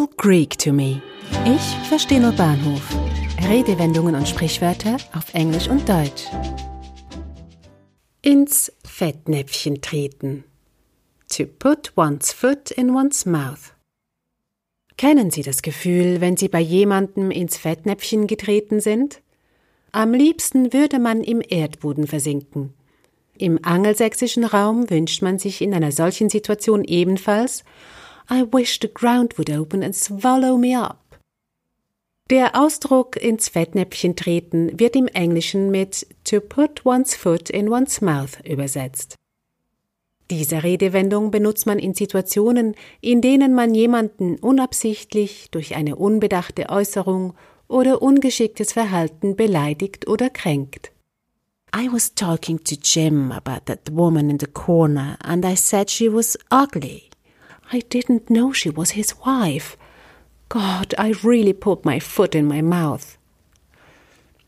all Greek to me. Ich verstehe nur Bahnhof. Redewendungen und Sprichwörter auf Englisch und Deutsch. Ins Fettnäpfchen treten. To put one's foot in one's mouth. Kennen Sie das Gefühl, wenn Sie bei jemandem ins Fettnäpfchen getreten sind? Am liebsten würde man im Erdboden versinken. Im angelsächsischen Raum wünscht man sich in einer solchen Situation ebenfalls I wish the ground would open and swallow me up. Der Ausdruck ins Fettnäpfchen treten wird im Englischen mit to put one's foot in one's mouth übersetzt. Diese Redewendung benutzt man in Situationen, in denen man jemanden unabsichtlich durch eine unbedachte Äußerung oder ungeschicktes Verhalten beleidigt oder kränkt. I was talking to Jim about that woman in the corner and I said she was ugly. I didn't know she was his wife. God, I really put my foot in my mouth.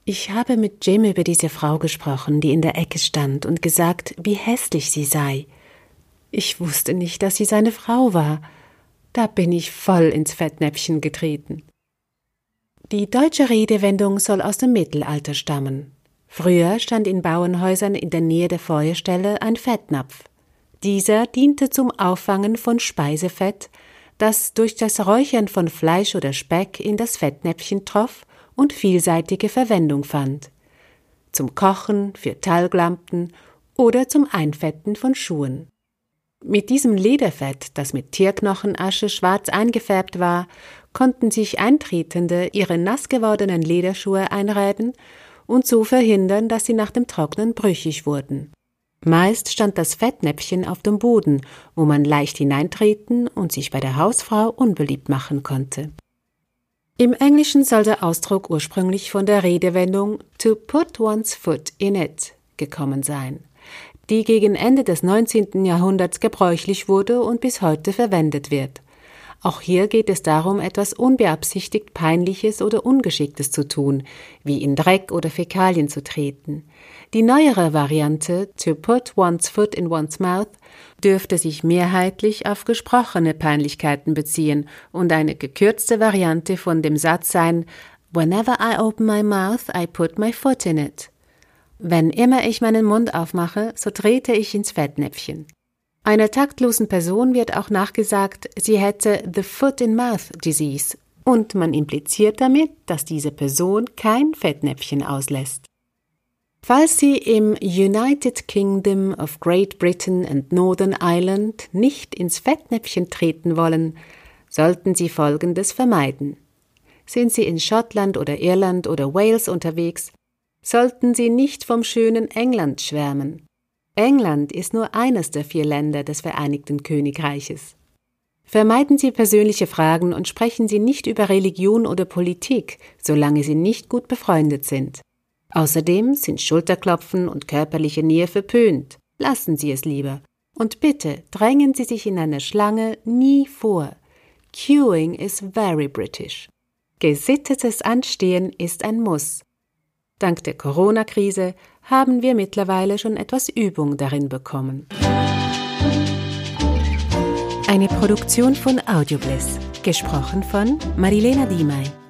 Ich habe mit Jim über diese Frau gesprochen, die in der Ecke stand, und gesagt, wie hässlich sie sei. Ich wusste nicht, dass sie seine Frau war. Da bin ich voll ins Fettnäpfchen getreten. Die deutsche Redewendung soll aus dem Mittelalter stammen. Früher stand in Bauernhäusern in der Nähe der Feuerstelle ein Fettnapf. Dieser diente zum Auffangen von Speisefett, das durch das Räuchern von Fleisch oder Speck in das Fettnäpfchen troff und vielseitige Verwendung fand. Zum Kochen, für Talglampen oder zum Einfetten von Schuhen. Mit diesem Lederfett, das mit Tierknochenasche schwarz eingefärbt war, konnten sich Eintretende ihre nass gewordenen Lederschuhe einreiben und so verhindern, dass sie nach dem Trocknen brüchig wurden. Meist stand das Fettnäpfchen auf dem Boden, wo man leicht hineintreten und sich bei der Hausfrau unbeliebt machen konnte. Im Englischen soll der Ausdruck ursprünglich von der Redewendung to put one's foot in it gekommen sein die gegen Ende des 19. Jahrhunderts gebräuchlich wurde und bis heute verwendet wird. Auch hier geht es darum, etwas unbeabsichtigt Peinliches oder Ungeschicktes zu tun, wie in Dreck oder Fäkalien zu treten. Die neuere Variante, to put one's foot in one's mouth, dürfte sich mehrheitlich auf gesprochene Peinlichkeiten beziehen und eine gekürzte Variante von dem Satz sein, Whenever I open my mouth, I put my foot in it. Wenn immer ich meinen Mund aufmache, so trete ich ins Fettnäpfchen. Einer taktlosen Person wird auch nachgesagt, sie hätte the Foot-in-Mouth Disease und man impliziert damit, dass diese Person kein Fettnäpfchen auslässt. Falls Sie im United Kingdom of Great Britain and Northern Ireland nicht ins Fettnäpfchen treten wollen, sollten Sie Folgendes vermeiden. Sind Sie in Schottland oder Irland oder Wales unterwegs, sollten Sie nicht vom schönen England schwärmen. England ist nur eines der vier Länder des Vereinigten Königreiches. Vermeiden Sie persönliche Fragen und sprechen Sie nicht über Religion oder Politik, solange Sie nicht gut befreundet sind. Außerdem sind Schulterklopfen und körperliche Nähe verpönt. Lassen Sie es lieber. Und bitte drängen Sie sich in einer Schlange nie vor. Queuing is very British. Gesittetes Anstehen ist ein Muss. Dank der Corona-Krise haben wir mittlerweile schon etwas Übung darin bekommen. Eine Produktion von Audiobliss, gesprochen von Marilena Diemey.